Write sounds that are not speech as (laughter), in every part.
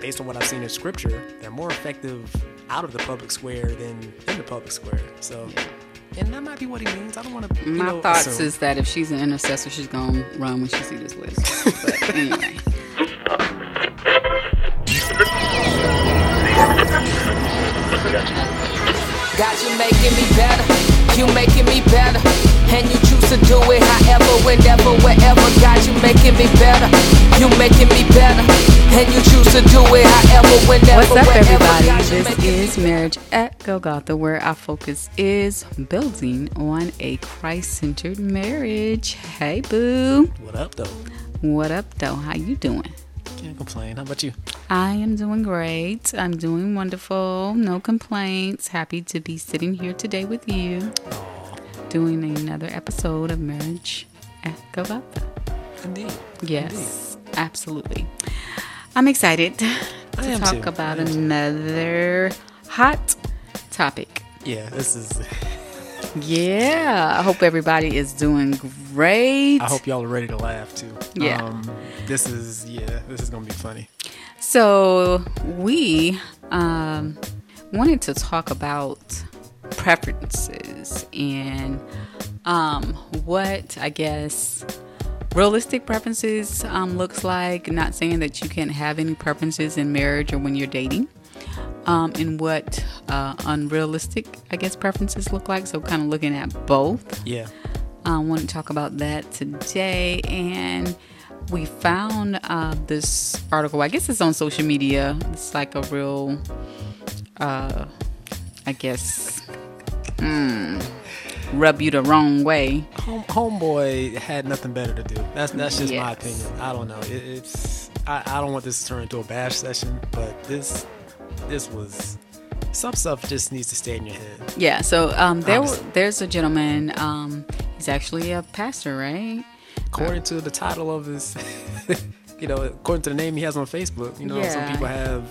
based on what I've seen in scripture, they're more effective out of the public square than in the public square. So, and that might be what he means. I don't want to. My know, thoughts assume. is that if she's an intercessor, she's gonna run when she sees this list. But anyway, God, you making me better. You making me better. And you choose to do it however, whenever, wherever. God, you making me better. You making me better. And you choose to do it however, whenever, what's up, everybody? This is Marriage at Golgotha, where our focus is building on a Christ-centered marriage. Hey, boo. What up, though? What up, though? How you doing? Can't complain. How about you? I am doing great. I'm doing wonderful. No complaints. Happy to be sitting here today with you, doing another episode of Marriage at Golgotha. Indeed. Yes, absolutely. I'm excited (laughs) to talk too. about I am too. another hot topic. Yeah, this is. (laughs) Yeah, I hope everybody is doing great. I hope y'all are ready to laugh too. Yeah. Um, this is yeah. This is gonna be funny. So we um, wanted to talk about preferences and um, what I guess realistic preferences um, looks like. Not saying that you can't have any preferences in marriage or when you're dating. Um, and what uh, unrealistic, I guess, preferences look like. So, kind of looking at both. Yeah. I want to talk about that today. And we found uh, this article. I guess it's on social media. It's like a real, uh, I guess, mm, rub you the wrong way. Home, homeboy had nothing better to do. That's that's just my opinion. I don't know. It, it's I, I don't want this to turn into a bash session, but this this was some stuff just needs to stay in your head. Yeah. So um, there, there's a gentleman. Um, he's actually a pastor, right? According to the title of his, (laughs) you know, according to the name he has on Facebook, you know, some people have,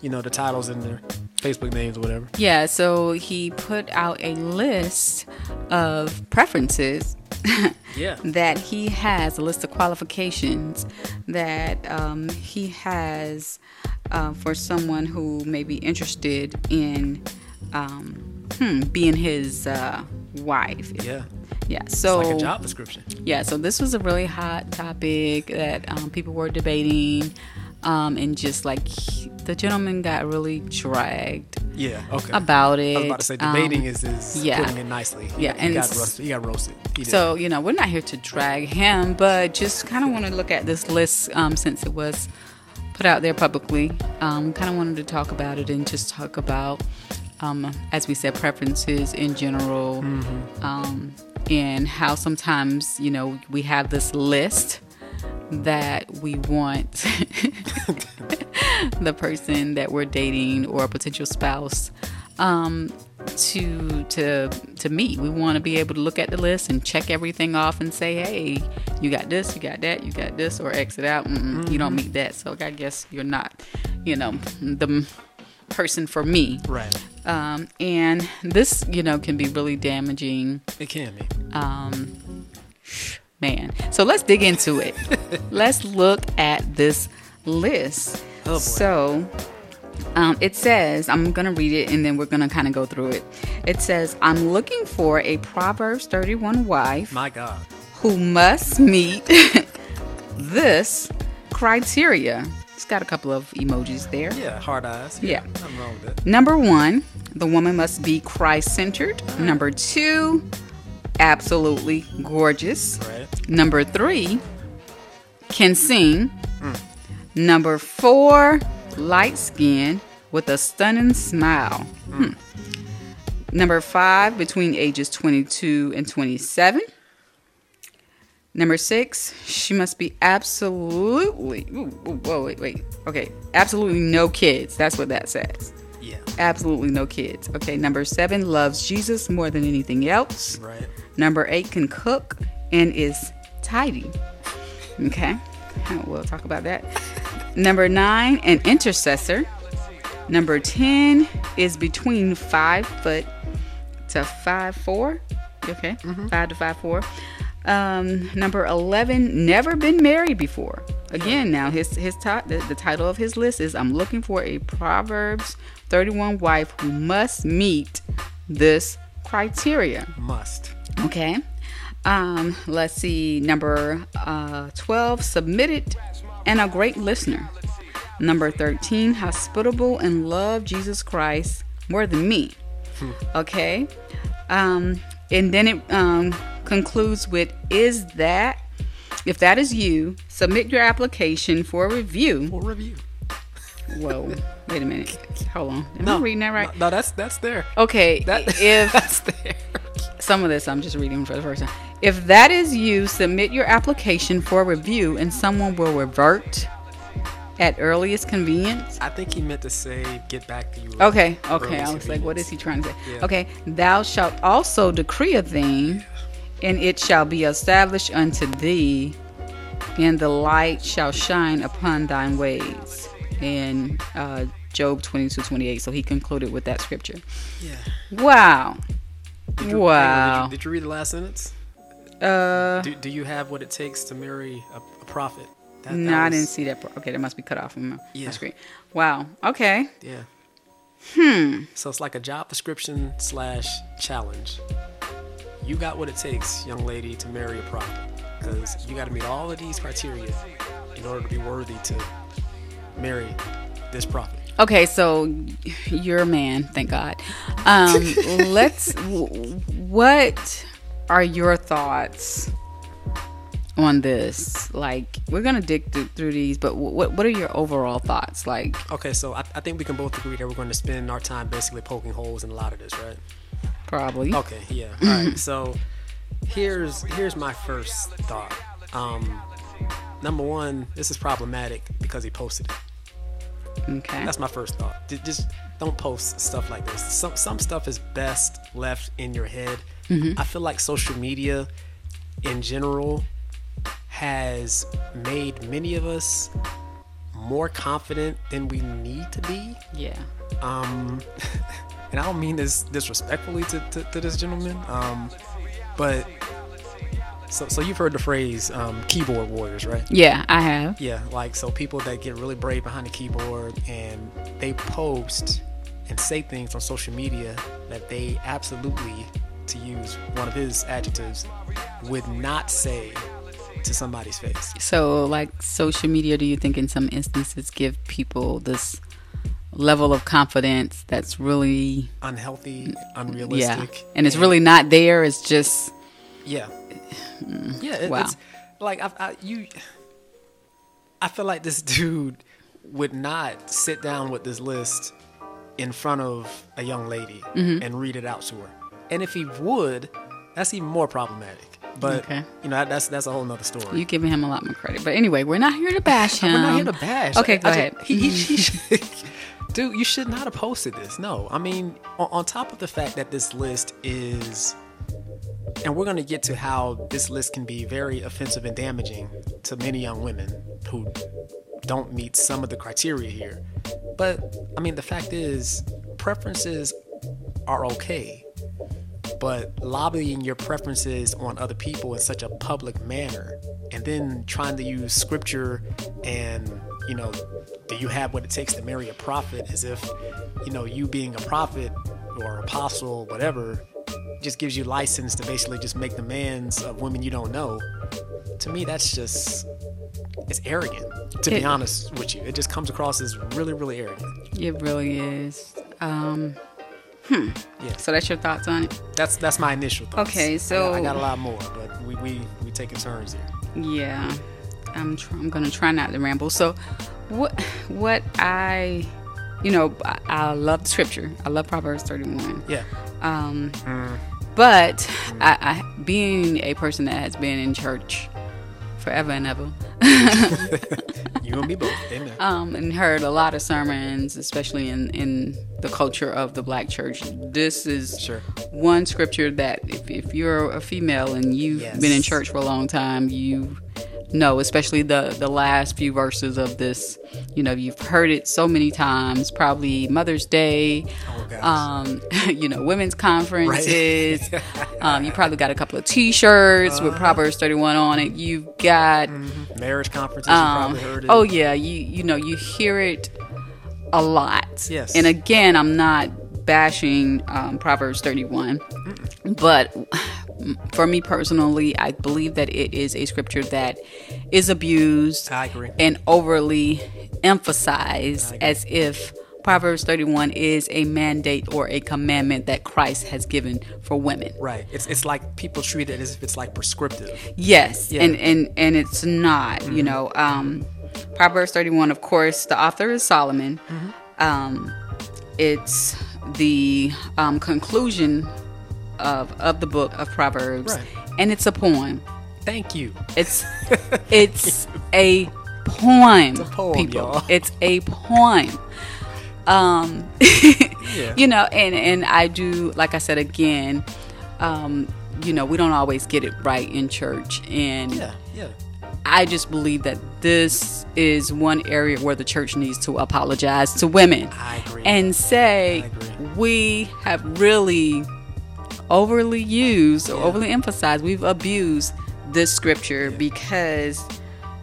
you know, the titles in their Facebook names or whatever. Yeah, so he put out a list of preferences (laughs) Yeah. that he has, a list of qualifications that um, he has uh, for someone who may be interested in um, hmm, being his uh, wife. Yeah. Yeah, It's so like a job description. yeah, so this was a really hot topic that um, people were debating, um, and just like he- the gentleman got really dragged Yeah. Okay. about it. I was about to say debating Um, is, is yeah. putting it nicely. Yeah, he and got s- roasted. He got roasted. He. So, you know, we're not here to drag him, but just kind of want to look at this list um, since it was put out there publicly. Um, kind of wanted to talk about it and just talk about, um, as we said, preferences in general, um, and how sometimes, you know, we have this list that we want (laughs) the person that we're dating or a potential spouse um, to to to meet. We want to be able to look at the list and check everything off and say, "Hey, you got this, you got that, you got this," or exit out. Mm-mm, You don't meet that, so I guess you're not, you know, the person for me. right. Um, and this, you know, can be really damaging It can be. um, man. So let's dig into it. (laughs) let's look at this list. Oh. So um, it says, I'm going to read it and then we're going to kind of go through it. It says, I'm looking for a Proverbs 31 wife My God. who must meet (laughs) this criteria. It's got a couple of emojis there. Yeah. Hard eyes. Yeah. Nothing wrong with that. Number one, the woman must be Christ centered. Number two, absolutely gorgeous. Right. Number three, can sing. Number four, light skin with a stunning smile. Hmm. Number five, between ages 22 and 27. Number six, she must be absolutely. Ooh, ooh, whoa, wait, wait. Okay, absolutely no kids. That's what that says. Absolutely no kids. Okay, number seven, loves Jesus more than anything else. Right. Number eight can cook and is tidy. Okay, (laughs) we'll talk about that. Number nine, an intercessor. Number 10 is between five foot to five four. Okay, five to five four. Um, number 11, never been married before. Again, now his his top the, the title of his list is I'm looking for a Proverbs 31 wife who must meet this criteria. Must. Okay. Um, let's see. Number uh, 12, submitted and a great listener. Number 13, hospitable and love Jesus Christ more than me. Okay. Um, and then it um, concludes with Is that, if that is you, submit your application for review. We'll review. Whoa, wait a minute. Hold on. Am I reading that right? No, no, that's that's there. Okay. That if (laughs) that's there. some of this I'm just reading for the first time. If that is you, submit your application for review and someone will revert at earliest convenience. I think he meant to say get back to you. Okay, okay. I was like, what is he trying to say? Yeah. Okay, thou shalt also decree a thing, and it shall be established unto thee, and the light shall shine upon thine ways. And uh, Job 22 28. So he concluded with that scripture. Yeah. Wow. Did you, Wow. Did you, did you read the last sentence? Uh, Do, do you have what it takes to marry a, a prophet? That, that no, I didn't see that. Okay, that must be cut off from my, my screen. Wow. Okay. Yeah. Hmm. So it's like a job description slash challenge. You got what it takes, young lady, to marry a prophet. Because you got to meet all of these criteria in order to be worthy to marry this prophet. Okay, so you're a man, thank God. Um, (laughs) let's. w- What are your thoughts on this? Like, we're gonna dig through, through these, but what what are your overall thoughts? Like, Okay, so I, I think we can both agree that we're going to spend our time basically poking holes in a lot of this, right? Probably. Okay, yeah. All right. So here's here's my first thought. Um, number one, this is problematic because he posted it. Okay. That's my first thought. Just don't post stuff like this. Some some stuff is best left in your head. I feel like social media, in general, has made many of us more confident than we need to be. yeah. Um, (laughs) and I don't mean this disrespectfully to, to, to this gentleman. Um, but so so you've heard the phrase um, keyboard warriors, right? Yeah, I have. Yeah, like so people that get really brave behind the keyboard and they post and say things on social media that they absolutely, to use one of his adjectives, would not say to somebody's face. So, like, social media, do you think in some instances give people this level of confidence that's really, Unhealthy, unrealistic. yeah, and it's really not there? It's just, Yeah. Yeah. It, Wow. It's like I, I you. I feel like this (laughs) dude would not sit down with this list in front of a young lady Mm-hmm. and read it out to her. And if he would, that's even more problematic. But Okay. you know that's that's a whole nother story. You're giving him a lot more credit. But anyway, we're not here to bash him. (laughs) We're not here to bash. Okay, go I ahead. just- he, he, (laughs) dude, you should not have posted this. No, I mean, on, on top of the fact that this list is, and we're gonna get to how this list can be very offensive and damaging to many young women who don't meet some of the criteria here. But I mean, the fact is, preferences are okay but lobbying your preferences on other people in such a public manner and then trying to use scripture and you know do you have what it takes to marry a prophet as if you know you being a prophet or apostle whatever just gives you license to basically just make demands of women you don't know to me that's just it's arrogant to It- be honest with you it just comes across as really really arrogant It really is. Um, hmm. yeah so that's your thoughts on it? that's that's my initial thoughts. Okay, I so- got, I got a lot more but we we, we taking turns here Yeah, I'm. Tr- I'm gonna try not to ramble. So, what what I, you know, I, I love the scripture. I love Proverbs 31. yeah Um, but I, I, being a person that has been in church forever and ever, (laughs) You and me both. Amen. um, and heard a lot of sermons, especially in in the culture of the black church. This is Sure. one scripture that if, if you're a female and you've Yes. been in church for a long time, you know, especially the the last few verses of this. You know, you've heard it so many times. Probably Mother's Day, Oh, um, (laughs) you know, women's conferences. (laughs) um, you probably got a couple of T-shirts Uh-huh. with Proverbs 31 on it. You've got, Marriage conferences, um, you heard it. oh yeah, you you know, you hear it a lot. Yes. And again, I'm not bashing um, Proverbs 31, but for me personally, I believe that it is a scripture that is abused I agree. and overly emphasized as if Proverbs 31 is a mandate or a commandment that Christ has given for women. Right. It's it's like people treat it as if it's like prescriptive. Yes, Yeah. and and and it's not. You know, um, Proverbs thirty one. Of course, the author is Solomon. Um, it's the um, conclusion of of the book of Proverbs, Right. and it's a poem. Thank you. It's (laughs) it's a poem, a poem, people. y'all. It's a poem. Um, (laughs) Yeah. you know, and and I do, like I said again, um, you know, we don't always get it right in church, and Yeah. Yeah. I just believe that this is one area where the church needs to apologize to women I agree. and say we have really overly used or overly emphasized we've abused this scripture because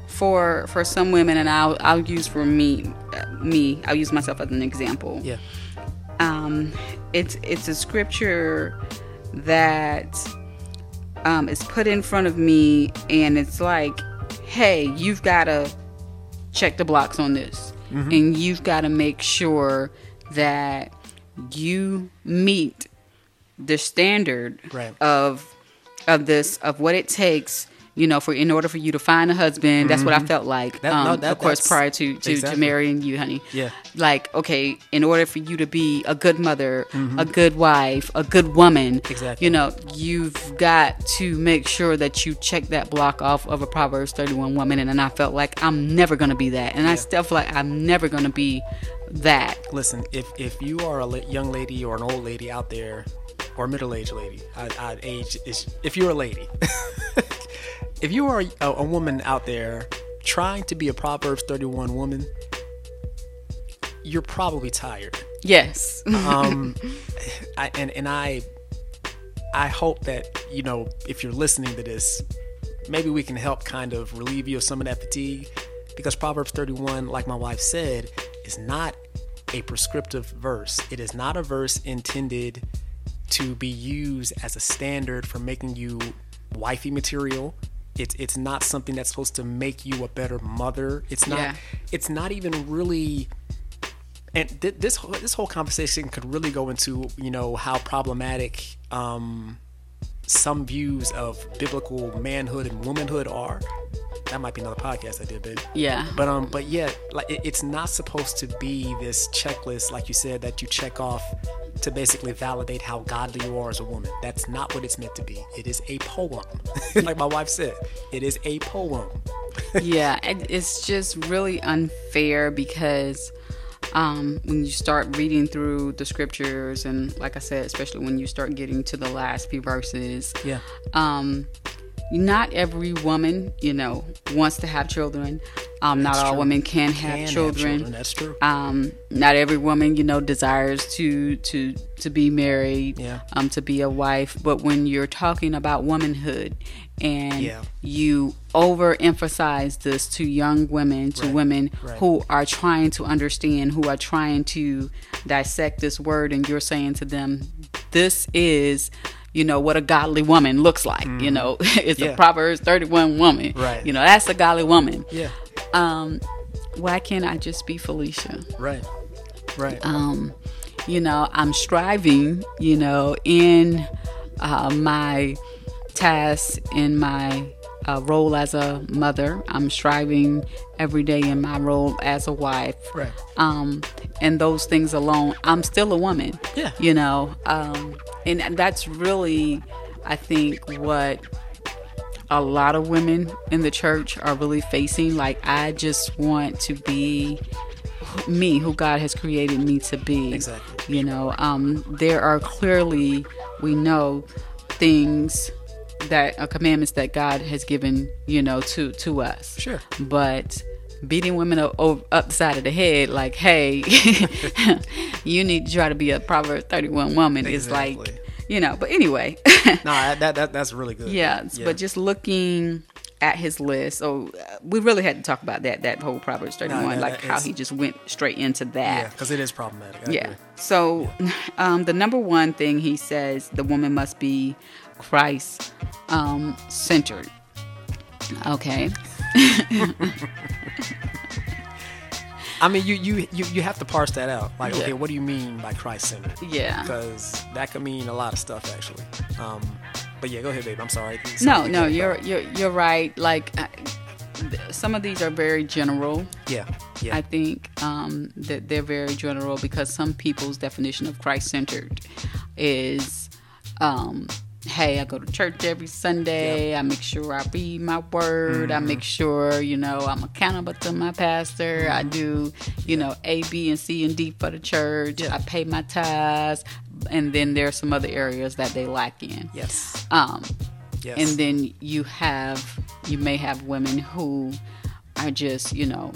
for for some women and I'll I'll use for me uh, me I'll use myself as an example. Yeah. um, it's it's a scripture that um, is put in front of me, and it's like, hey, you've got to check the blocks on this, and you've got to make sure that you meet the standard Right. of of this of what it takes you know for in order for you to find a husband that's what i felt like Mm-hmm. That- no, um, that- of course prior to to, to marrying you honey Yeah. like okay in order for you to be a good mother a good wife a good woman Mm-hmm. Exactly. you know you've got to make sure that you check that block off of a proverbs 31 woman and, and i felt like i'm never gonna be that and i still feel like i'm never gonna be that Listen, if if you are a young lady or an old lady out there, or middle-aged lady, I, I age is if you're a lady, (laughs) if you are a, a woman out there trying to be a Proverbs 31 woman, you're probably tired. yes um, (laughs) I, and and I I hope that you know if you're listening to this, maybe we can help kind of relieve you of some of that fatigue, because Proverbs 31, like my wife said, is not a prescriptive verse. It is not a verse intended to be used as a standard for making you wifey material. It's it's not something that's supposed to make you a better mother. It's not. Yeah. It's not even really and th- this whole- this whole conversation could really go into you know how problematic um, some views of biblical manhood and womanhood are. That might be another podcast I did, but yeah But um, but yeah, like it, it's not supposed to be this checklist, like you said, that you check off to basically validate how godly you are as a woman. That's not what it's meant to be. It is a poem, (laughs) like my wife said. It is a poem. (laughs) yeah, and it's just really unfair because um, when you start reading through the scriptures, and like I said, especially when you start getting to the last few verses, Yeah. um, not every woman, you know, wants to have children. Um, not all true. women can have Can have children. That's true. Um, not every woman, you know, desires to to to be married, Yeah. um, to be a wife. But when you're talking about womanhood, and Yeah. you overemphasize this to young women, to Right, women right. who are trying to understand, who are trying to dissect this word, and you're saying to them, "This is." You know what a godly woman looks like. You know, (laughs) it's Mm-hmm. Yeah. a Proverbs 31 woman. Right. You know, that's a godly woman. yeah. Um, why can't I just be Felicia? Right. Right. um, you know, I'm striving, you know, in uh, my tasks, in my uh, role as a mother. I'm striving every day in my role as a wife. Right. Um, and those things alone, I'm still a woman. Yeah. You know, um, and that's really, I think, what a lot of women in the church are really facing. Like, I just want to be me, who God has created me to be. Exactly. You know, um, there are clearly, we know, things that uh, commandments that God has given, you know, to to us. Sure. But beating women up, up the side of the head, like, hey, (laughs) you need to try to be a Proverbs 31 woman is Exactly. like, you know. But anyway, No, that, that, that that's really good. yeah, But just looking at his list, so uh, we really had to talk about that that whole Proverbs 31, no, like how he just went straight into that. yeah, because it is problematic. I Yeah. agree. So, (laughs) um, the number one thing he says the woman must be Christ um, centered. Okay. (laughs) I mean, you, you you you have to parse that out. Like, Yeah. okay, what do you mean by Christ centered? Yeah. Because that could mean a lot of stuff, actually. Um, but yeah, go ahead, babe. I'm sorry. No, no, you're you're you're right. Like th- some of these are very general. Yeah, yeah. I think um, that they're very general because some people's definition of Christ centered is, um, hey, I go to church every Sunday. I make sure I read my word. I Mm-hmm. make sure you know I'm accountable to my pastor. I Mm-hmm. do you know A, B, and C and D for the church. I pay my tithes, and then there are some other areas that they lack in. yes. Um, Yes. and then you have you may have women who are just you know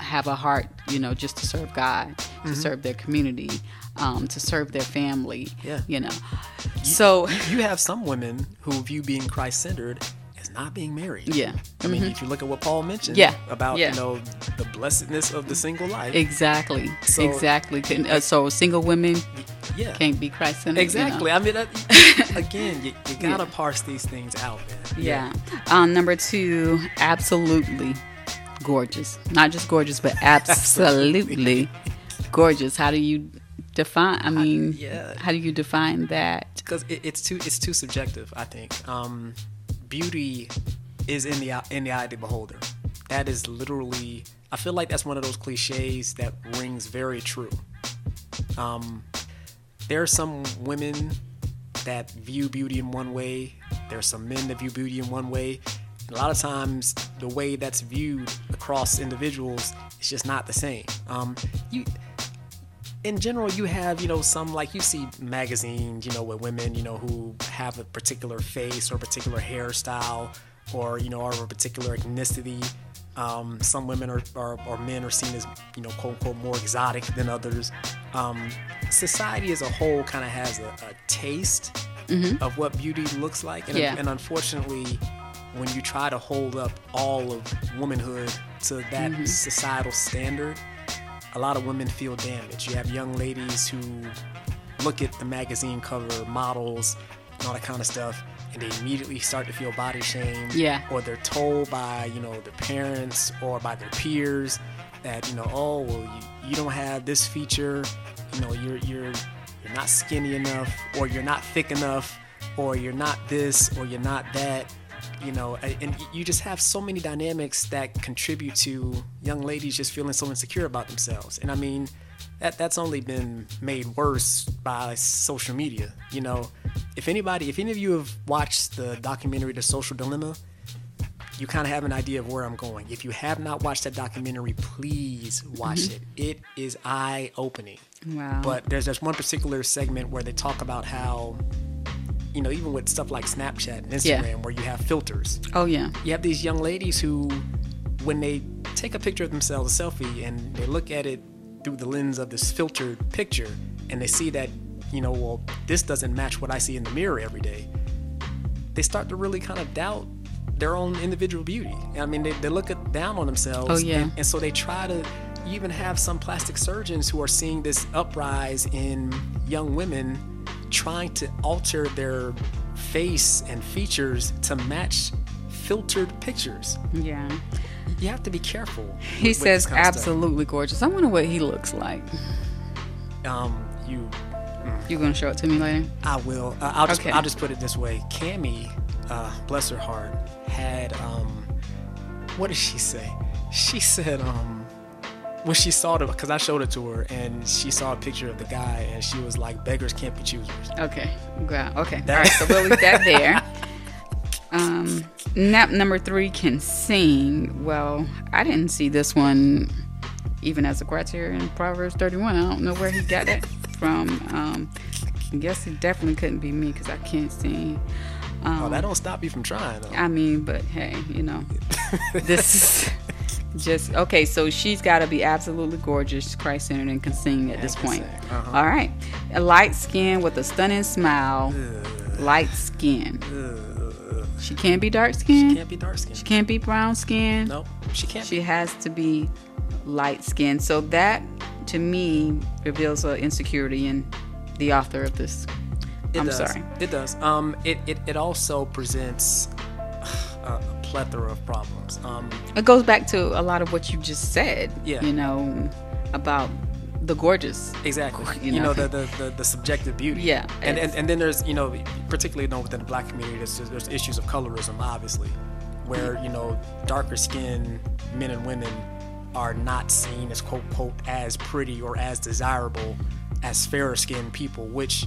have a heart you know just to serve god to serve their community um, to serve their family Yeah. you know so you have some women who view being Christ centered as not being married. yeah I mean, if you look at what Paul mentioned Yeah, about yeah. you know the blessedness of the single life, exactly So- exactly Can- uh, so single women yeah, can't be christ-centered you know? exactly. I mean, that, (laughs) again, you, you gotta Yeah. parse these things out, man. Yeah. Um, number two, absolutely gorgeous. Not just gorgeous, but (laughs) absolutely gorgeous. How do you define? I mean, yeah. how do you define that? because it, it's too it's too subjective. I think um, beauty is in the eye- in the eye of the beholder. That is literally. I feel like that's one of those cliches that rings very true. Um, there are some women that view beauty in one way. There are some men that view beauty in one way. A lot of times, the way that's viewed across individuals is just not the same. Um, you, in general, you have, you know, some like you see magazines, you know, with women, you know, who have a particular face or particular hairstyle or, you know, are of a particular ethnicity. Um, some women are, are, or men are seen as, you know, quote unquote, more exotic than others. Um, society as a whole kind of has a, a taste of what beauty looks like. And, Yeah. and unfortunately, when you try to hold up all of womanhood to that mm-hmm. societal standard, a lot of women feel damaged. You have young ladies who look at the magazine cover, models, and all that kind of stuff, and they immediately start to feel body shamed. Yeah. Or they're told by, you know, their parents or by their peers that, you know, oh, well, you, you don't have this feature, you know, you're you're you're not skinny enough, or you're not thick enough, or you're not this, or you're not that you know and you just have so many dynamics that contribute to young ladies just feeling so insecure about themselves. And i mean that that's only been made worse by social media you know. If anybody if any of you have watched the documentary the social dilemma you kind of have an idea of where i'm going. If you have not watched that documentary please watch mm-hmm. it. It is eye opening Wow. but there's just one particular segment where they talk about how you know even with stuff like snapchat and Yeah. instagram where you have filters oh yeah. you have these young ladies who, when they take a picture of themselves, a selfie, and they look at it through the lens of this filtered picture, and they see that, you know, well, this doesn't match what I see in the mirror every day, they start to really kind of doubt their own individual beauty. I mean, they, they look at, down on themselves. Oh, yeah. And, and so they try to, even have some plastic surgeons who are seeing this uprise in young women trying to alter their face and features to match filtered pictures. Yeah. You have to be careful. He with- with says this kind of stuff. absolutely gorgeous. I wonder what he looks like. Um, you, You gonna show it to me later? I will. Uh, I'll just, Okay. I'll just put it this way. Cammy, uh, bless her heart, had um, what did she say? She said um, when she saw the because I showed it to her and she saw a picture of the guy and she was like, beggars can't be choosers. Okay. Wow. Okay. That- All right. So we'll leave that (laughs) there. Um, nap number three can sing. Well, I didn't see this one even as a criteria in Proverbs 31. I don't know where he got that from. Um, I guess it definitely couldn't be me because I can't sing. oh, that don't stop you from trying. Though. I mean, but hey, you know, (laughs) this is just okay. So she's got to be absolutely gorgeous, Christ centered, and can sing at this point. uh-huh. All right, a light skin with a stunning smile. Light skin. She can't be dark skin. She can't be dark skinned. She can't be brown skin. No, she can't. She has to be light skin. So that, to me, reveals an insecurity in the author of this. It I'm does. sorry. It does. Um, it, it, it also presents a (sighs) plethora of problems. Um, It goes back to a lot of what you just said. Yeah. You know, about the gorgeous. exactly. You (laughs) You, know, know? the, the, the, the subjective beauty. Yeah, And, and and then there's you know particularly you know, within the black community there's, there's issues of colorism obviously, where you know darker skinned men and women are not seen as quote quote as pretty or as desirable as fairer skinned people, which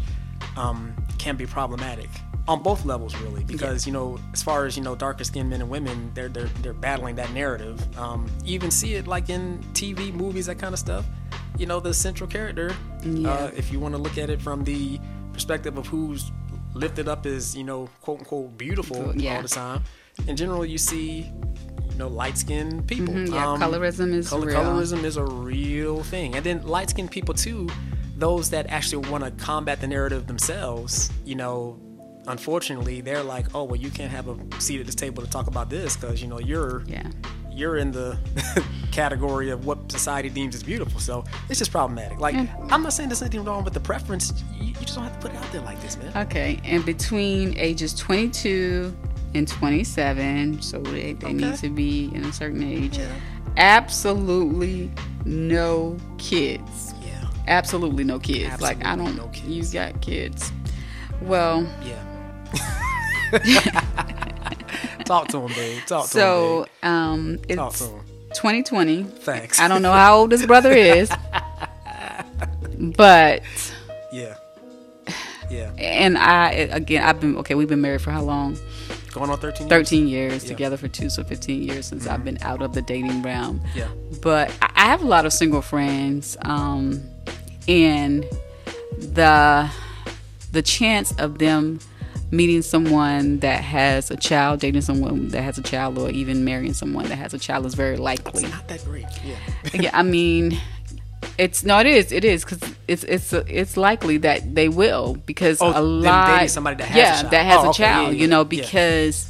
um, can be problematic on both levels really because you know as far as you know darker skinned men and women they're they're, they're battling that narrative um, you even see it like in tv movies that kind of stuff you know the central character Yeah. uh, if you want to look at it from the perspective of who's lifted up as you know quote unquote beautiful Yeah. all the time in general you see you know light skinned people Mhm, yeah, colorism is color, real. colorism is a real thing and then light skinned people too those that actually want to combat the narrative themselves you know unfortunately they're like oh well you can't have a seat at this table to talk about this because you know you're Yeah. you're in the (laughs) category of what society deems as beautiful. So it's just problematic. Like, And- I'm not saying there's anything wrong with the preference. You, you just don't have to put it out there like this, man. Okay. And between ages 22 and 27, so they, they need to be in a certain age. Yeah. Absolutely no kids. Yeah. Absolutely no kids. like I don't. no kids. You got kids. Well, Yeah. (laughs) Talk to him, babe. Talk to so him, um, babe. Talk it's to him. 2020. Thanks. I don't know how old his brother is, (laughs) but Yeah. (sighs) Yeah. and I again I've been okay. We've been married for how long? Going on 13 years? 13 years Yeah. Mm-hmm. together for two, so 15 years since I've been out of the dating realm. Yeah. But I I have a lot of single friends, um, and the the chance of them meeting someone that has a child, dating someone that has a child, or even marrying someone that has a child is very likely. It's Not that great. Yeah. yeah, I mean, it's no, it is, it is, because it's it's it's likely that they will because Oh, a lot, dating somebody that has a yeah, child. that has Oh, a okay, child, yeah, you know, because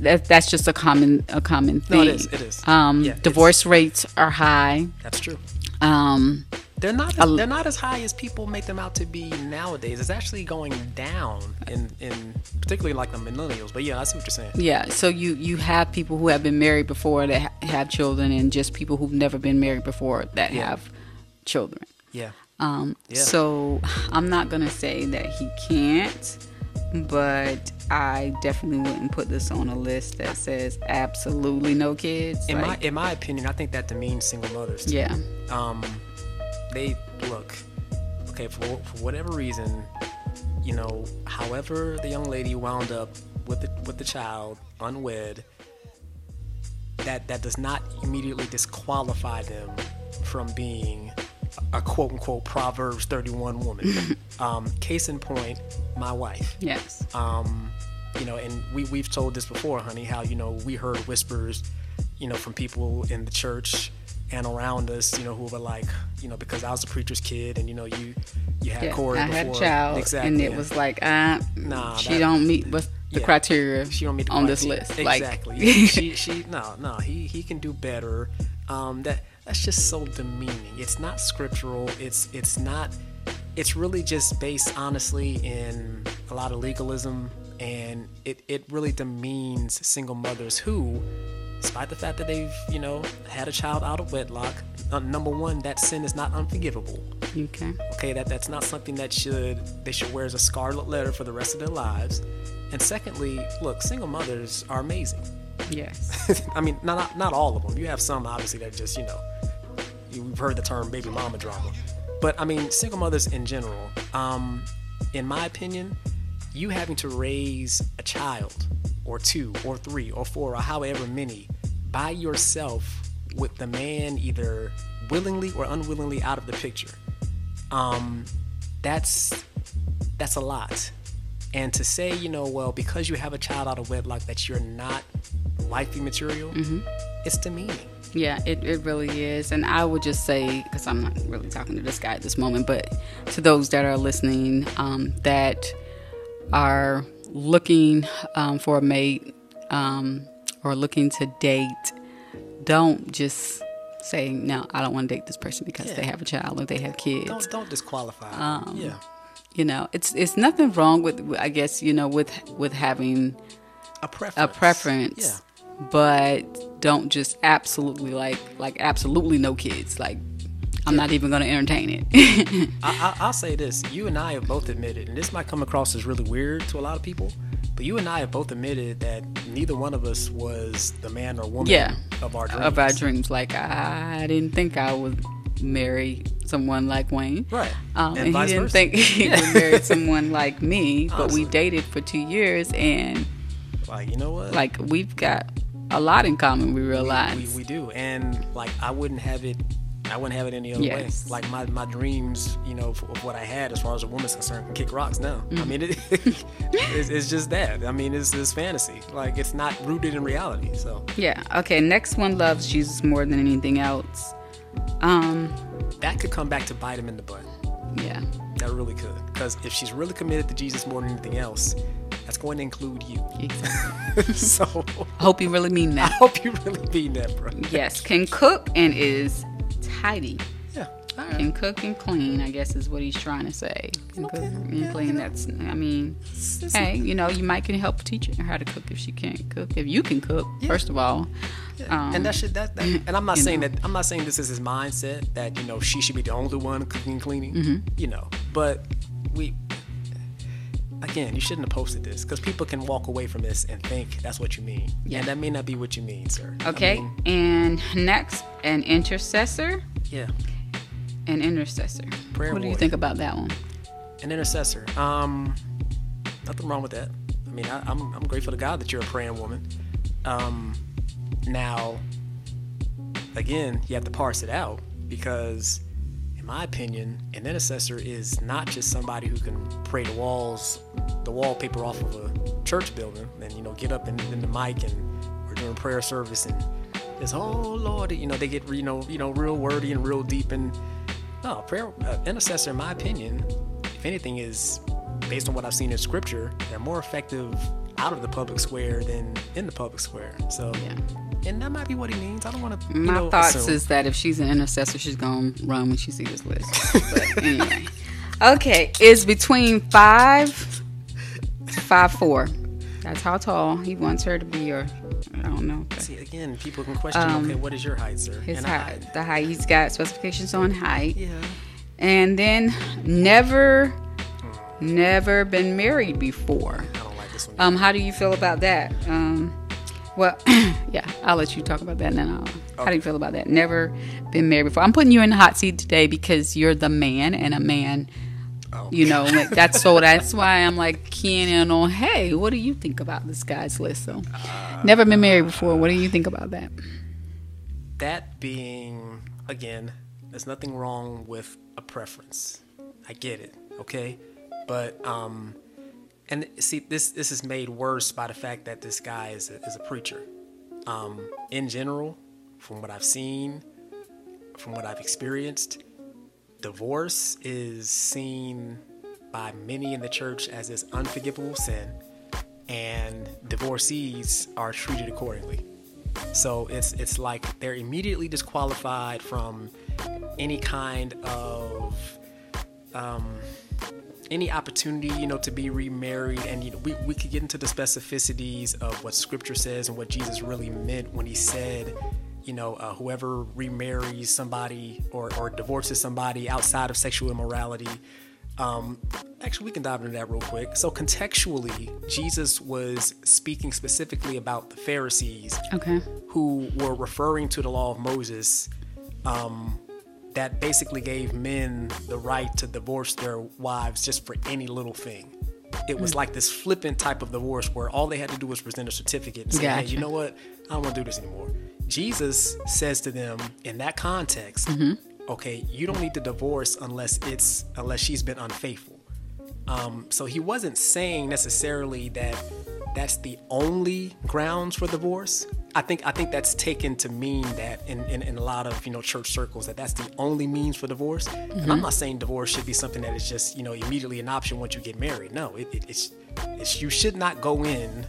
that that's just a common a common thing. No, it is, it is. Um, Yeah, divorce rates are high. That's true. Um, They're not. A- they're not as high as people make them out to be nowadays. It's actually going down in, in particularly like the millennials. But yeah, I see what you're saying. yeah, so you you have people who have been married before that ha- have children, and just people who've never been married before that Yeah. have children. Yeah. Um, Yeah. So I'm not gonna say that he can't, but I definitely wouldn't put this on a list that says absolutely no kids. In Like, my in my opinion, I think that demeans single mothers. yeah, um, they look okay for, for whatever reason you know however the young lady wound up with the with the child unwed that that does not immediately disqualify them from being a quote unquote proverbs 31 woman. (laughs) Um, case in point my wife. Yes, um, you know, and we we've told this before, honey, how you know we heard whispers, you know, from people in the church and around us, you know, who were like, you know, because I was a preacher's kid, and you know, you you had yeah. Corey I before, had a child, exactly, and it was like, uh, Nah, she that- don't meet what's the Yeah. criteria she don't meet the on this list. exactly. Like, (laughs) she she no no he he can do better. Um, that that's just so demeaning. It's not scriptural. It's it's not. It's really just based honestly in a lot of legalism, and it it really demeans single mothers who, despite the fact that they've you know had a child out of wedlock. Uh, number one, that sin is not unforgivable. okay, Okay, that that's not something that should they should wear as a scarlet letter for the rest of their lives. And secondly, look, single mothers are amazing. yes, (laughs) I mean, not not- not all of them. You have some obviously that just you know, you've heard the term baby mama drama, but I mean, single mothers in general. Um, in my opinion, you having to raise a child or two or three or four or however many by yourself with the man either willingly or unwillingly out of the picture um, that's that's a lot And to say, you know, well, because you have a child out of wedlock that you're not wifey material, it's demeaning. Yeah, it, it really is. And I would just say, because I'm not really talking to this guy at this moment, but to those that are listening um, that are looking um, for a mate um, or looking to date, don't just say, no, I don't want to date this person because they have a child or they have kids. Don't don't disqualify. Um, yeah. You know, it's it's nothing wrong with, I guess, you know, with with having A preference. a preference. Yeah. But don't just absolutely like like absolutely no kids. Like I'm not even going to entertain it. I, I, I'll say this: you and I have both admitted, and this might come across as really weird to a lot of people, but you and I have both admitted that neither one of us was the man or woman yeah, of our dreams. of our dreams. Like I didn't think I would marry someone like Wayne. Right. Um, And and, he didn't versa. think (laughs) he would marry someone like me. But Honestly. we dated for two years, and Like you know what? like we've got a lot in common. We realize. we, we do, and like I wouldn't have it. I wouldn't have it any other Yes. way. Like my, my dreams, you know, of what I had as far as a woman's concerned, kick rocks now. Mm. I mean, it, (laughs) it's, it's just that. I mean, it's, it's fantasy. Like it's not rooted in reality. So yeah. Okay. Next one loves Jesus more than anything else. Um. that could come back to bite him in the butt. Yeah. That really could. Because if she's really committed to Jesus more than anything else, that's going to include you. Exactly. (laughs) so Hope you really mean that. I hope you really mean that, bro. Yes, can cook and is tidy. Yeah. All right. Can cook and clean, I guess is what he's trying to say. Can cook and clean. That's, I mean, hey, you know, you might can help teach her how to cook if she can't cook. If you can cook, first of all. Um, and that should that, that and I'm (laughs) not saying know. that I'm not saying this is his mindset that you know she should be the only one cooking and cleaning, Mm-hmm. you know. But we again, you shouldn't have posted this because people can walk away from this and think that's what you mean, Yeah. and that may not be what you mean, sir. I Okay, mean, and next, an intercessor. Yeah, An intercessor. Prayer what do you think about that one? an intercessor. Um, nothing wrong with that. I mean, I, I'm I'm grateful to God that you're a praying woman. Um, now, again, you have to parse it out because, in my opinion, an intercessor is not just somebody who can pray the walls, the wallpaper off of a church building, and you know get up in, in the mic and we're doing prayer service and it's oh Lord, you know they get you know you know real wordy and real deep and no prayer uh, intercessor, in my opinion, if anything, is based on what I've seen in scripture, they're more effective out of the public square than in the public square. So Yeah. and that might be what he means. I don't want to. My know, thoughts assume. is that if she's an intercessor, she's gonna run when she sees this list. but anyway, (laughs) okay, it's between five, five four. That's how tall he wants her to be, or I don't know. See again, people can question. Um, okay, what is your height, sir? His height, the height. He's got specifications on height, yeah. and then never, never been married before. I don't like this one. Um, how do you feel about that? Um, well, (clears throat) yeah, I'll let you talk about that, and then I'll. How do you feel about that? Never been married before. I'm putting you in the hot seat today because you're the man, and a man. You know, like, that's so. That's why I'm like keying in on. Hey, what do you think about this guy's list? So, never been married before. What do you think about that? that being again, there's nothing wrong with a preference. I get it, okay, but um, and see this this is made worse by the fact that this guy is a, is a preacher. Um, in general, from what I've seen, from what I've experienced, divorce is seen by many in the church as this unforgivable sin, and divorcees are treated accordingly. So it's it's like they're immediately disqualified from any kind of um, any opportunity, you know, to be remarried. And you know, we we could get into the specificities of what Scripture says and what Jesus really meant when He said, you know, uh, whoever remarries somebody or or divorces somebody outside of sexual immorality. Um, actually, we can dive into that real quick. So, contextually, Jesus was speaking specifically about the Pharisees Okay. who were referring to the law of Moses um, that basically gave men the right to divorce their wives just for any little thing. It was like this flippant type of divorce where all they had to do was present a certificate and say, hey, you know what? I don't want to do this anymore. Jesus says to them in that context, okay, you don't need to divorce unless it's unless she's been unfaithful. Um, so he wasn't saying necessarily that that's the only grounds for divorce. I think I think that's taken to mean that in, in, in a lot of you know church circles that that's the only means for divorce. And I'm not saying divorce should be something that is just you know immediately an option once you get married. No, it, it, it's, it's you should not go in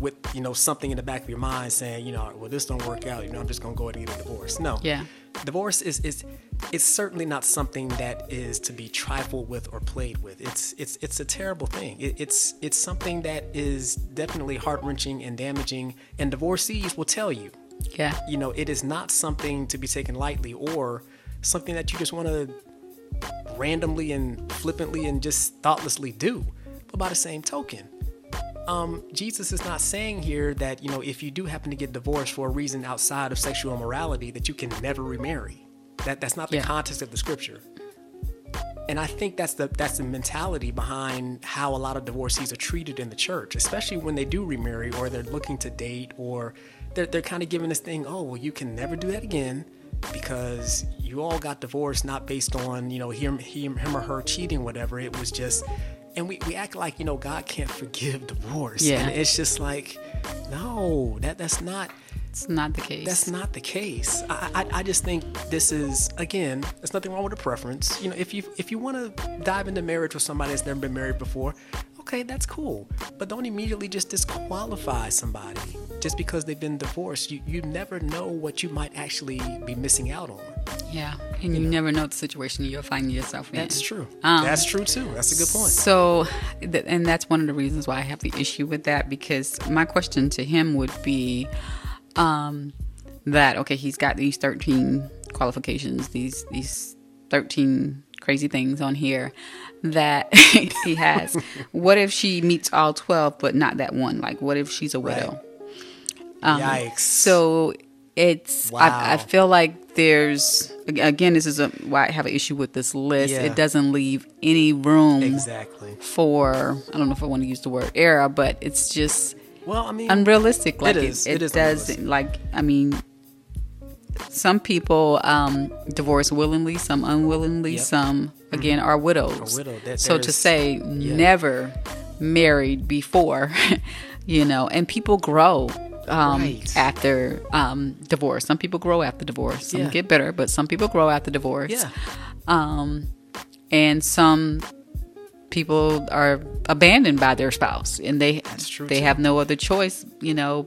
with you know something in the back of your mind saying you know well this don't work out you know I'm just gonna go ahead and get a divorce. No, Yeah. divorce is is it's certainly not something that is to be trifled with or played with. It's it's it's a terrible thing. It, it's it's something that is definitely heart wrenching and damaging. And divorcees will tell you, Yeah. you know, it is not something to be taken lightly or something that you just want to randomly and flippantly and just thoughtlessly do. But by the same token, um, Jesus is not saying here that you know if you do happen to get divorced for a reason outside of sexual immorality that you can never remarry. That that's not the Yeah. context of the scripture. And I think that's the that's the mentality behind how a lot of divorcees are treated in the church, especially when they do remarry or they're looking to date or they're they're kind of given this thing, oh well you can never do that again because you all got divorced not based on you know him him, him or her cheating whatever it was just and we, we act like you know God can't forgive divorce Yeah. and it's just like no that that's not It's not the case. that's not the case. I, I, I just think this is again. There's nothing wrong with a preference. You know, if you if you want to dive into marriage with somebody that's never been married before, okay, that's cool. But don't immediately just disqualify somebody just because they've been divorced. You you never know what you might actually be missing out on. Yeah. And you never know the situation you're finding yourself in. That's true. Um, that's true too. That's a good point. So, th- and that's one of the reasons why I have the issue with that because my question to him would be um, that okay, he's got these thirteen qualifications, these these thirteen crazy things on here that (laughs) he has. (laughs) what if she meets all twelve, but not that one? Like, what if she's a widow? Yikes. Um, So it's I, I feel like there's again this is a, why I have an issue with this list. Yeah. It doesn't leave any room exactly. for I don't know if I want to use the word era, but it's just Well, I mean, unrealistic. Like it, is. it, It is doesn't like I mean some people um, divorce willingly, some unwillingly, Yep. some again are widows. A widow. That- so to say never married before, (laughs) you know, and people grow um, Right. after um, divorce. Some people grow after divorce. Some Yeah. get better, but some people grow after divorce yeah, um, and some people are abandoned by their spouse and they true, they too. have no other choice you know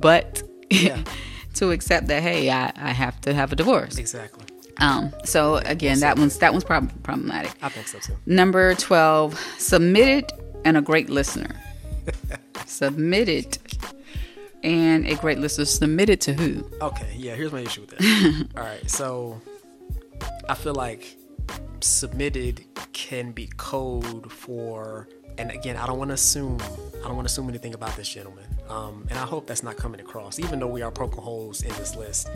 but Yeah. (laughs) to accept that hey I, I have to have a divorce exactly. um, so again that one's that one's prob- problematic I think so too. number 12 submitted and a great listener (laughs) submitted and a great listener submitted to who Okay, yeah, here's my issue with that. (laughs) All right, so I feel like submitted can be code for, and again, I don't want to assume, I don't want to assume anything about this gentleman, um, and I hope that's not coming across, even though we are poking holes in this list.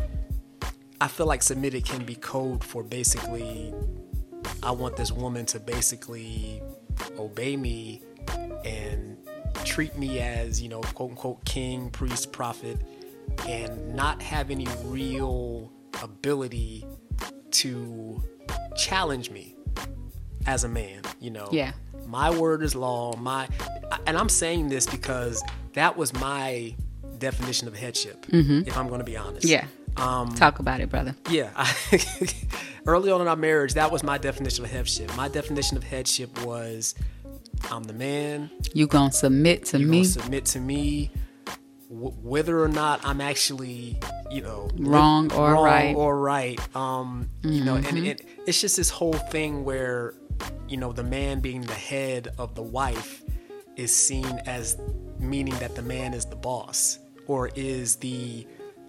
I feel like submitted can be code for basically, I want this woman to basically obey me and treat me as, you know, quote unquote king, priest, prophet, and not have any real ability to challenge me as a man, you know. Yeah. My word is law. My and I'm saying this because that was my definition of headship, if I'm going to be honest. yeah Um, talk about it brother yeah. (laughs) Early on in our marriage, that was my definition of headship. My definition of headship was I'm the man, you gonna submit to you're me submit to me, w- whether or not I'm actually, you know, Wrong or wrong right. Mm-hmm. or right. Um, you know, and it, it's just this whole thing where, you know, the man being the head of the wife is seen as meaning that the man is the boss or is the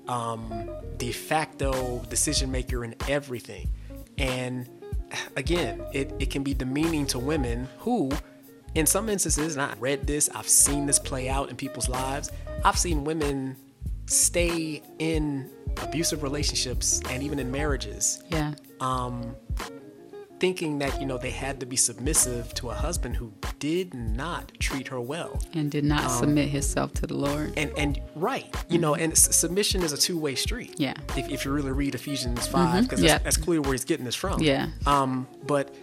um, de facto decision maker in everything. And again, it, it can be demeaning to women who, in some instances, and I read this, I've seen this play out in people's lives. I've seen women stay in abusive relationships and even in marriages yeah um, thinking that you know they had to be submissive to a husband who did not treat her well and did not Um, submit himself to the Lord. and and right you know and s- submission is a two-way street Yeah. if, if you really read ephesians 5 because Yeah. that's, that's clear where he's getting this from Yeah. um but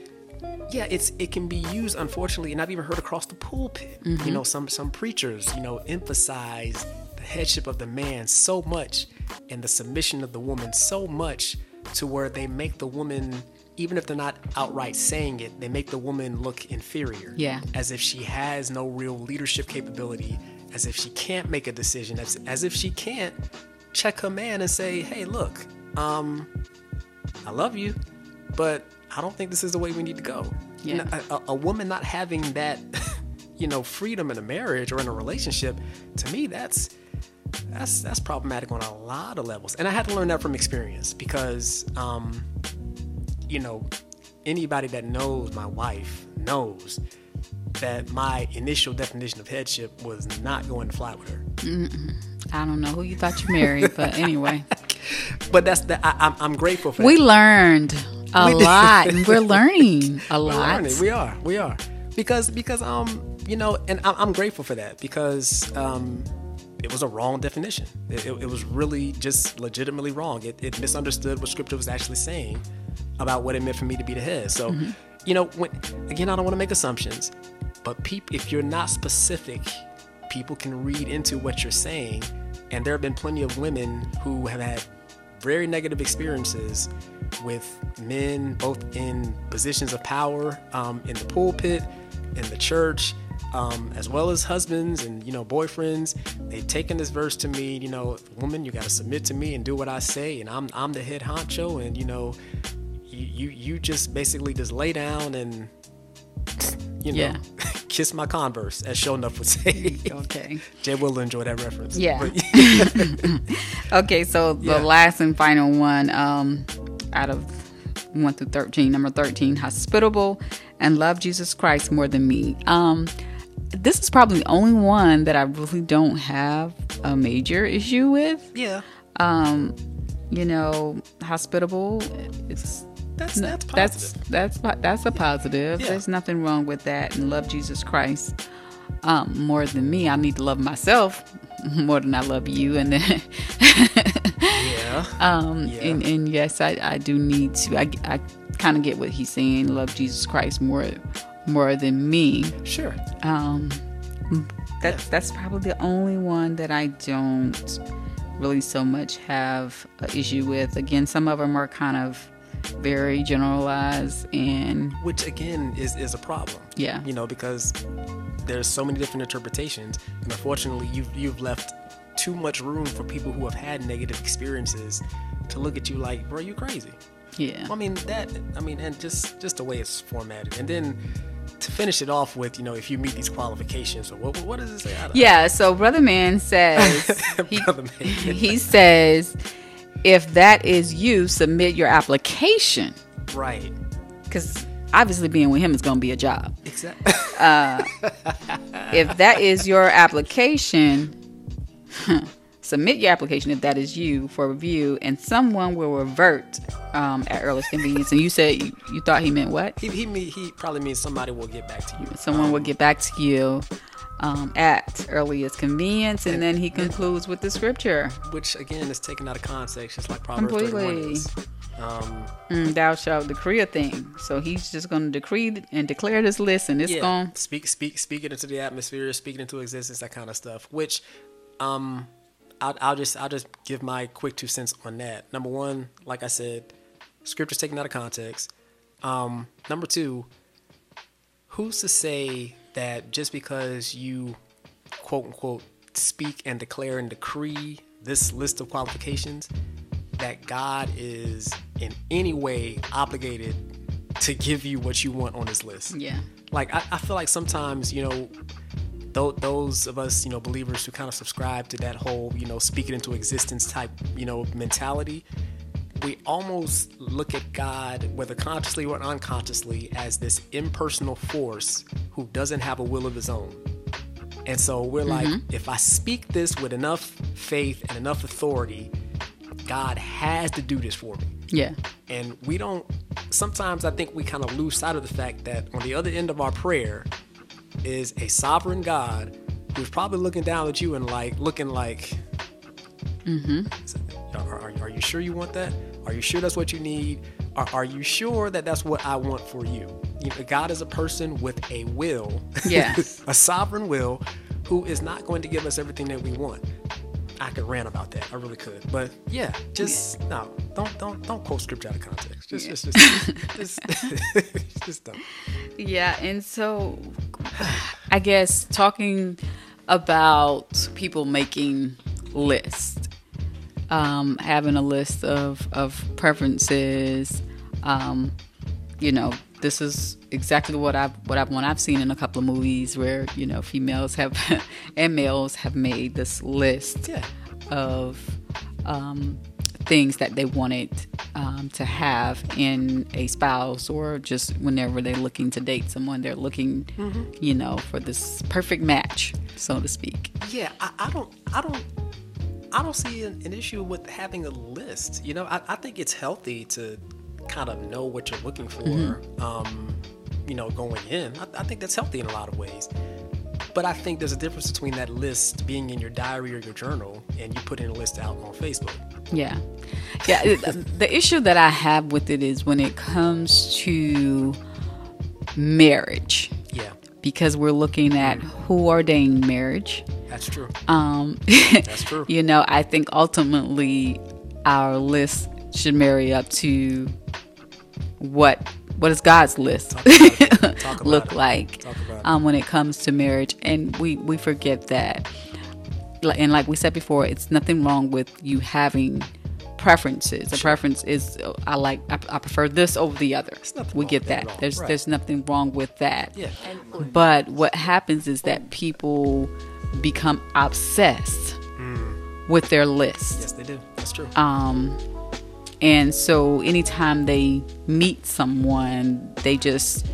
yeah, it's it can be used unfortunately, and I've even heard across the pulpit. You know, some some preachers, you know, emphasize the headship of the man so much and the submission of the woman so much to where they make the woman, even if they're not outright saying it, they make the woman look inferior. Yeah. As if she has no real leadership capability, as if she can't make a decision, as, as if she can't check her man and say, hey, look, um, I love you, but I don't think this is the way we need to go. Yeah. a, a- woman not having that, (laughs) you know, freedom in a marriage or in a relationship, to me, that's that's that's problematic on a lot of levels. And I had to learn that from experience because, um, you know, anybody that knows my wife knows that my initial definition of headship was not going to fly with her. I don't know who you thought you married, but anyway, (laughs) But that's the I, I'm, I'm grateful for. we that. learned a lot, we're learning (laughs) a We're lot. learning. We are. We are. Because because um you know and I'm, I'm grateful for that because um it was a wrong definition. It, it, it was really just legitimately wrong. It, it misunderstood what scripture was actually saying about what it meant for me to be the head. So Mm-hmm. you know when again I don't want to make assumptions, but peop, if you're not specific, people can read into what you're saying. And there have been plenty of women who have had very negative experiences with men, both in positions of power, um, in the pulpit, in the church, um, as well as husbands and you know boyfriends. They've taken this verse to me, you know, woman, you got to submit to me and do what I say, and I'm I'm the head honcho, and you know, you you, you just basically just lay down and you know Yeah. (laughs) kiss my converse, as Sho'nuff would say. (laughs) Okay. Jay will enjoy that reference. Yeah. (laughs) Okay, so the Yeah. last and final one um, out of 1 through 13, number 13, hospitable and love Jesus Christ more than me. Um, this is probably the only one that I really don't have a major issue with. yeah. Um, You know, hospitable, it's That's no, that's positive. that's that's that's a positive. Yeah. There's nothing wrong with that. And love Jesus Christ um, more than me. I need to love myself (laughs) more than I love you. And then, (laughs) yeah. um, Yeah. and, and yes, I, I do need to. I, I kind of get what he's saying. Love Jesus Christ more more than me. Sure. Um, that's that's probably the only one that I don't really so much have an issue with. Again, some of them are kind of very generalized and Which again is is a problem. Yeah. You know, because there's so many different interpretations, and unfortunately, you've you've left too much room for people who have had negative experiences to look at you like, bro, you crazy. yeah. I mean that. I mean, and just just the way it's formatted, and then to finish it off with, you know, if you meet these qualifications, or what what does it say? Yeah, so Brother Man says (laughs) he, Brother Man. he says if that is you, submit your application Right. because obviously being with him is going to be a job. Exactly. Uh, if that is your application, (laughs) submit your application if that is you for review, and someone will revert um, at earliest convenience. And you said you, you thought he meant what? he he he probably means somebody will get back to you. Someone will get back to you um, at earliest convenience, and then he concludes with the scripture. which again is taken out of context, just like Proverbs 31 Completely. is. Um, Mm, thou shalt decree a thing. So he's just going to decree and declare this list, and it's yeah, going. speak, speak, speak it into the atmosphere, speak it into existence, that kind of stuff. Which, um, I'll, I'll just, I'll just give my quick two cents on that. Number one, like I said, scripture's taken out of context. Um, number two, who's to say that just because you, quote unquote, speak and declare and decree this list of qualifications, that God is in any way obligated to give you what you want on this list? Yeah. like I, I feel like sometimes you know those of us you know believers who kind of subscribe to that whole you know speak it into existence type you know mentality we almost look at god whether consciously or unconsciously as this impersonal force who doesn't have a will of his own. And so we're like mm-hmm. if i speak this with enough faith and enough authority god has to do this for me. Yeah. and we don't sometimes i think we kind of lose sight of the fact that on the other end of our prayer is a sovereign god who's probably looking down at you and like looking like mm-hmm. are, are, are you sure you want that? Are you sure that's what you need? Are, are you sure that that's what i want for you? You know, God is a person with a will, (laughs) Yes. a sovereign will, who is not going to give us everything that we want. I could rant about that. I really could. But yeah, just no, don't don't don't quote scripture out of context. Just just just (laughs) just, just don't. Yeah, and so I guess talking about people making lists, um, having a list of of preferences, um, you know, this is exactly what I've what I've what I've seen in a couple of movies where you know females have (laughs) and males have made this list Yeah. of um, things that they wanted um, to have in a spouse or just whenever they're looking to date someone they're looking you know for this perfect match so to speak Yeah, I, I don't, I don't, I don't see an, an issue with having a list. You know, I, I think it's healthy to kind of know what you're looking for. Um, you know, going in, I, I think that's healthy in a lot of ways. But I think there's a difference between that list being in your diary or your journal and you putting a list out on Facebook. yeah yeah the issue that i have with it is when it comes to marriage Yeah, because we're looking at who ordained marriage that's true. um (laughs) That's true. you know, I think ultimately our list should marry up to what what does God's list Talk about (laughs) look it. like um, when it comes to marriage, and we we forget that. And like we said before, it's nothing wrong with you having preferences. A preference is I like I, I prefer this over the other. We get that. There's Right. there's nothing wrong with that. Yeah. But what happens is that people become obsessed with their list. Yes, they do. That's true. Um, and so anytime they meet someone, they just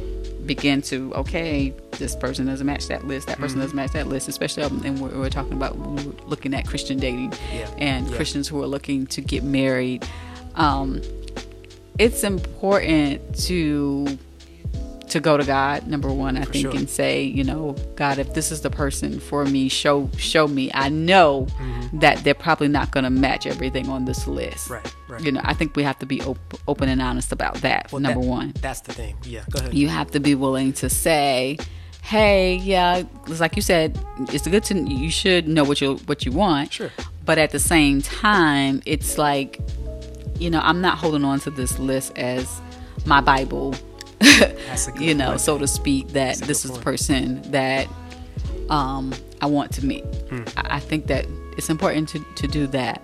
begin to, okay, this person doesn't match that list, that Mm-hmm. person doesn't match that list, especially, um, and we're, we're talking about we're looking at Christian dating Yeah. and Yeah. Christians who are looking to get married. Um, it's important to to go to God number one I think sure. and say you know God if this is the person for me show show me I know that they're probably not going to match everything on this list Mm-hmm. Right, right. you know I think we have to be op- open and honest about that Well, number that- one That's the thing. Yeah, go ahead. you have to be willing to say hey yeah it's like you said it's good to you should know what you what you want Sure. but at the same time it's like you know i'm not holding on to this list as my bible That's a good (laughs) you know point. so to speak that this is the person that um i want to meet Hmm. I, I think that it's important to to do that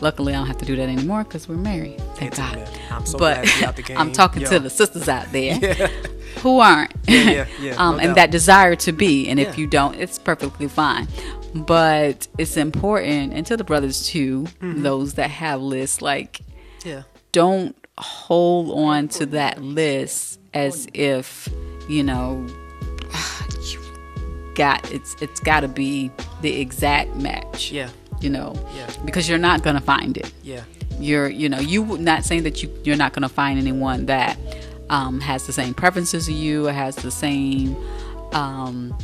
luckily i don't have to do that anymore because we're married thank It's- god I'm so but glad to be out the game. (laughs) i'm talking Yo. to the sisters out there (laughs) who aren't yeah, yeah, um, no and doubt. that desire to be and Yeah. if you don't it's perfectly fine but it's important and to the brothers too Mm-hmm. those that have lists like Yeah. don't hold on to that list as if you know you (sighs) got it's it's got to be the exact match Yeah. you know Yeah. because you're not gonna find it Yeah. you're you know you not saying that you you're not going to find anyone that um, has the same preferences as you or has the same um,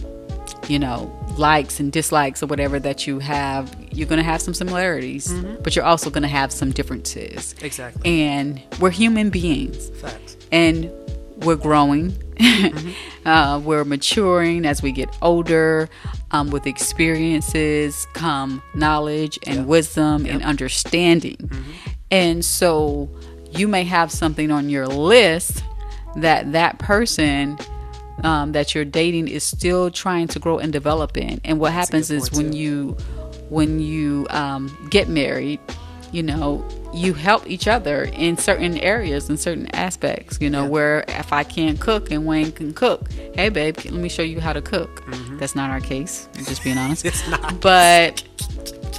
you know likes and dislikes or whatever that you have you're going to have some similarities but you're also going to have some differences Exactly. and we're human beings Facts. and we're growing. (laughs) Uh, we're maturing as we get older um, with experiences come knowledge and wisdom and understanding. And so you may have something on your list that that person um, that you're dating is still trying to grow and develop in. And what happens is when too. you when you um, get married you know you help each other in certain areas and certain aspects you know Yeah. where if i can't cook and wayne can cook hey babe let me show you how to cook that's not our case just being honest Mm-hmm. (laughs) It's not. but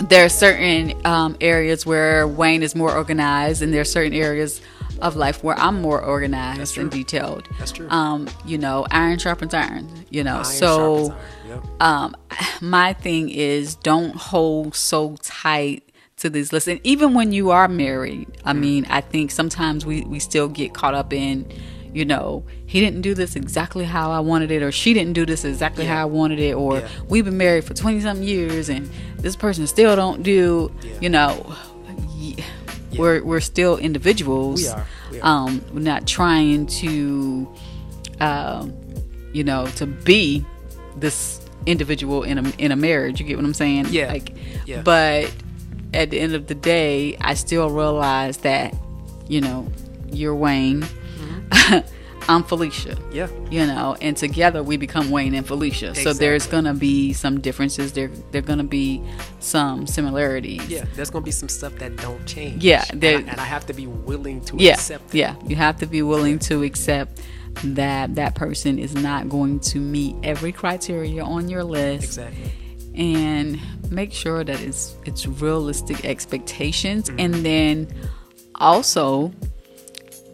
there are certain um, areas where wayne is more organized and there are certain areas of life where i'm more organized and detailed That's true. um, you know iron sharpens iron you know Iron so. Yep. um, (sighs) my thing is don't hold so tight to these lists. And even when you are married, I Mm. mean, I think sometimes we, we still get caught up in, you know, he didn't do this exactly how I wanted it, or she didn't do this exactly Yeah. how I wanted it, or Yeah. we've been married for 20 something years and this person still don't do, Yeah. you know, we're, we're still individuals. We are. We are. Um, we're not trying to um, you know, to be this individual in a in a marriage. You get what I'm saying? Yeah. Like, Yeah. but at the end of the day, I still realize that, you know, you're Wayne. (laughs) I'm Felicia. Yeah. You know, and together we become Wayne and Felicia. So there's gonna be some differences. There, there gonna be some similarities. Yeah, there's gonna be some stuff that don't change. Yeah, and I, and I have to be willing to yeah, accept that. yeah. You have to be willing to accept that that person is not going to meet every criteria on your list, Exactly. And make sure that it's it's realistic expectations, Mm-hmm. and then also.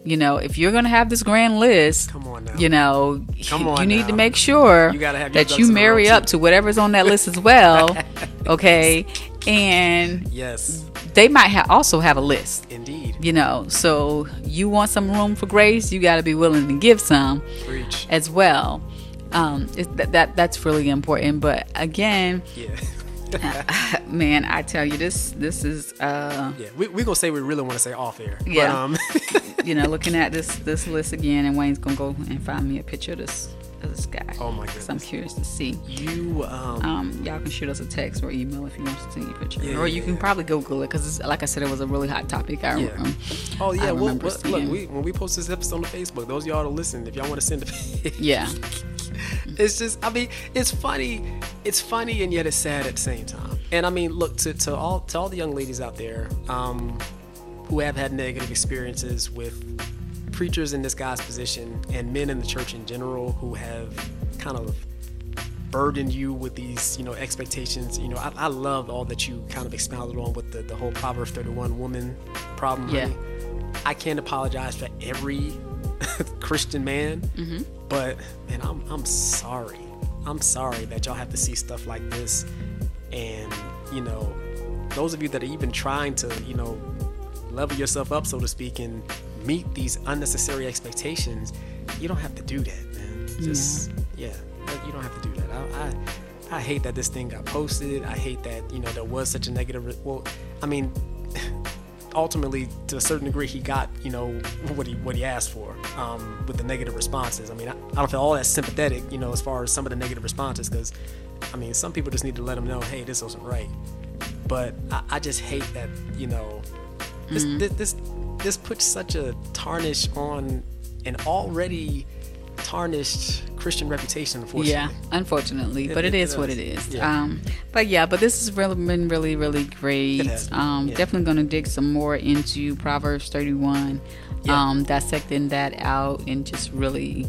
You know, if you're gonna have this grand list, Come on now. you know, you need now. to make sure You that you marry up to whatever's on that list as well. (laughs) okay, and Yes, they might ha- also have a list indeed. you know so you want some room for grace you got to be willing to give some Preach. as well um that, that that's really important but again Yeah, (laughs) man i tell you this this is uh yeah. We we gonna say we really want to say off air. Yeah. But, um, (laughs) you know (laughs) looking at this this list again and wayne's gonna go and find me a picture of this of this guy Oh my 'Cause i'm curious to see you um, um, y'all can shoot us a text or email if you want to see a picture, Yeah, or yeah, you can yeah. probably Google it because, like I said, it was a really hot topic. I, Yeah. um, oh yeah. Well, well, look, we when we post this episode on Facebook, those of y'all to listen, if y'all want to send (laughs) it, yeah, it's just I mean it's funny it's funny and yet it's sad at the same time and I mean look to, to all to all the young ladies out there um, who have had negative experiences with preachers in this guy's position and men in the church in general who have kind of burdened you with these you know expectations you know I, I love all that you kind of expounded on with the, the whole Proverbs 31 woman problem Yeah. honey. I can't apologize for every (laughs) Christian man, Mm-hmm. but man, I'm I'm sorry. I'm sorry that y'all have to see stuff like this, and you know, those of you that are even trying to you know level yourself up, so to speak, and meet these unnecessary expectations, you don't have to do that, man. Just yeah, that- you don't have to do that. I, I I hate that this thing got posted. I hate that you know there was such a negative. Re- well, I mean, (laughs) ultimately to a certain degree he got you know what he what he asked for um, with the negative responses i mean I, I don't feel all that sympathetic you know as far as some of the negative responses because i mean some people just need to let him know hey this wasn't right but i, I just hate that you know this, this this this puts such a tarnish on an already tarnished christian reputation unfortunately Yeah, unfortunately, It- but it it is what it is. Yeah. Um, but yeah, but this has really been really, really great. Um, yeah. Definitely going to dig some more into Proverbs 31, Yeah. um, dissecting that out and just really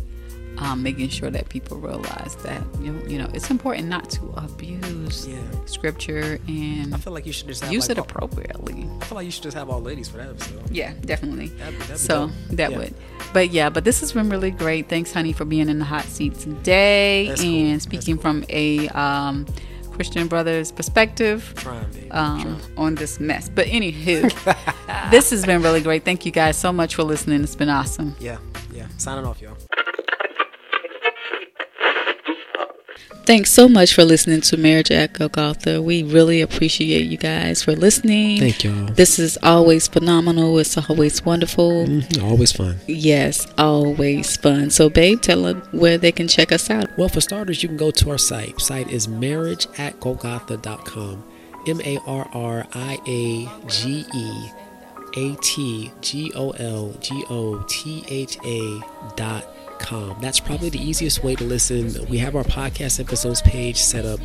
um, making sure that people realize that you know, you know it's important not to abuse Yeah. scripture and i feel like you should just have use like, it all- appropriately. i feel like you should just have all ladies for that episode Yeah, definitely. That'd that'd be so that Yeah. would, but yeah, but this has been really great. Thanks, honey, for being in the hot seat today That's cool. and That's speaking cool. from a um, Christian brother's perspective trying um, on this mess. But anywho, (laughs) this has been really great. Thank you guys so much for listening. It's been awesome. yeah yeah signing off y'all Thanks so much for listening to Marriage at Golgotha. We really appreciate you guys for listening. Thank y'all. This is always phenomenal. It's always wonderful. Mm-hmm. always fun Yes, always fun. So, babe, tell them where they can check us out. Well, for starters, you can go to our site. Site is marriage at golgotha.com. M A R R I A G E A T G O L G O T H A dot That's probably the easiest way to listen. We have our podcast episodes page set up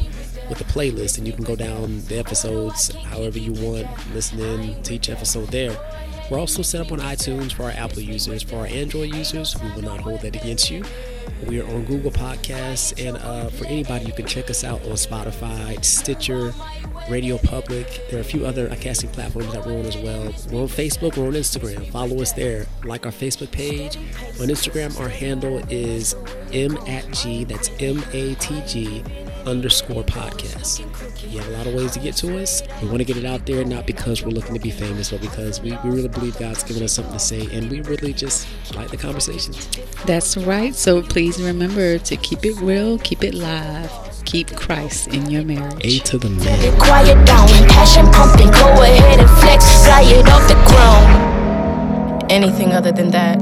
with a playlist, and you can go down the episodes however you want, listening to each episode there. We're also set up on iTunes for our Apple users. For our Android users, we will not hold that against you. We are on Google Podcasts, and uh, for anybody, you can check us out on Spotify, Stitcher, Radio Public. There are a few other casting platforms that we're on as well. We're on Facebook, we're on Instagram. Follow us there. Like our Facebook page. On Instagram, our handle is M at G, that's M A T G underscore podcast. You have a lot of ways to get to us. We want to get it out there, not because we're looking to be famous, but because we, we really believe God's given us something to say, and we really just like the conversations. That's right. So, please remember to keep it real, keep it live, keep Christ in your marriage. A to the man. it quiet down. Passion pumping, go ahead and flex, fly it off the ground. Anything other than that.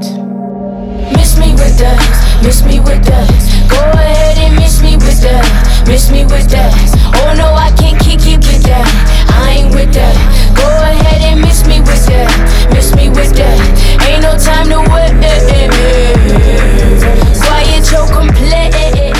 Miss me with that, miss me with that. Go ahead and miss me with that, Miss me with that. Oh no, I can't kick it with that. I ain't with that. Go ahead and miss me with that. Miss me with that. Ain't no time to wait Quiet your complaint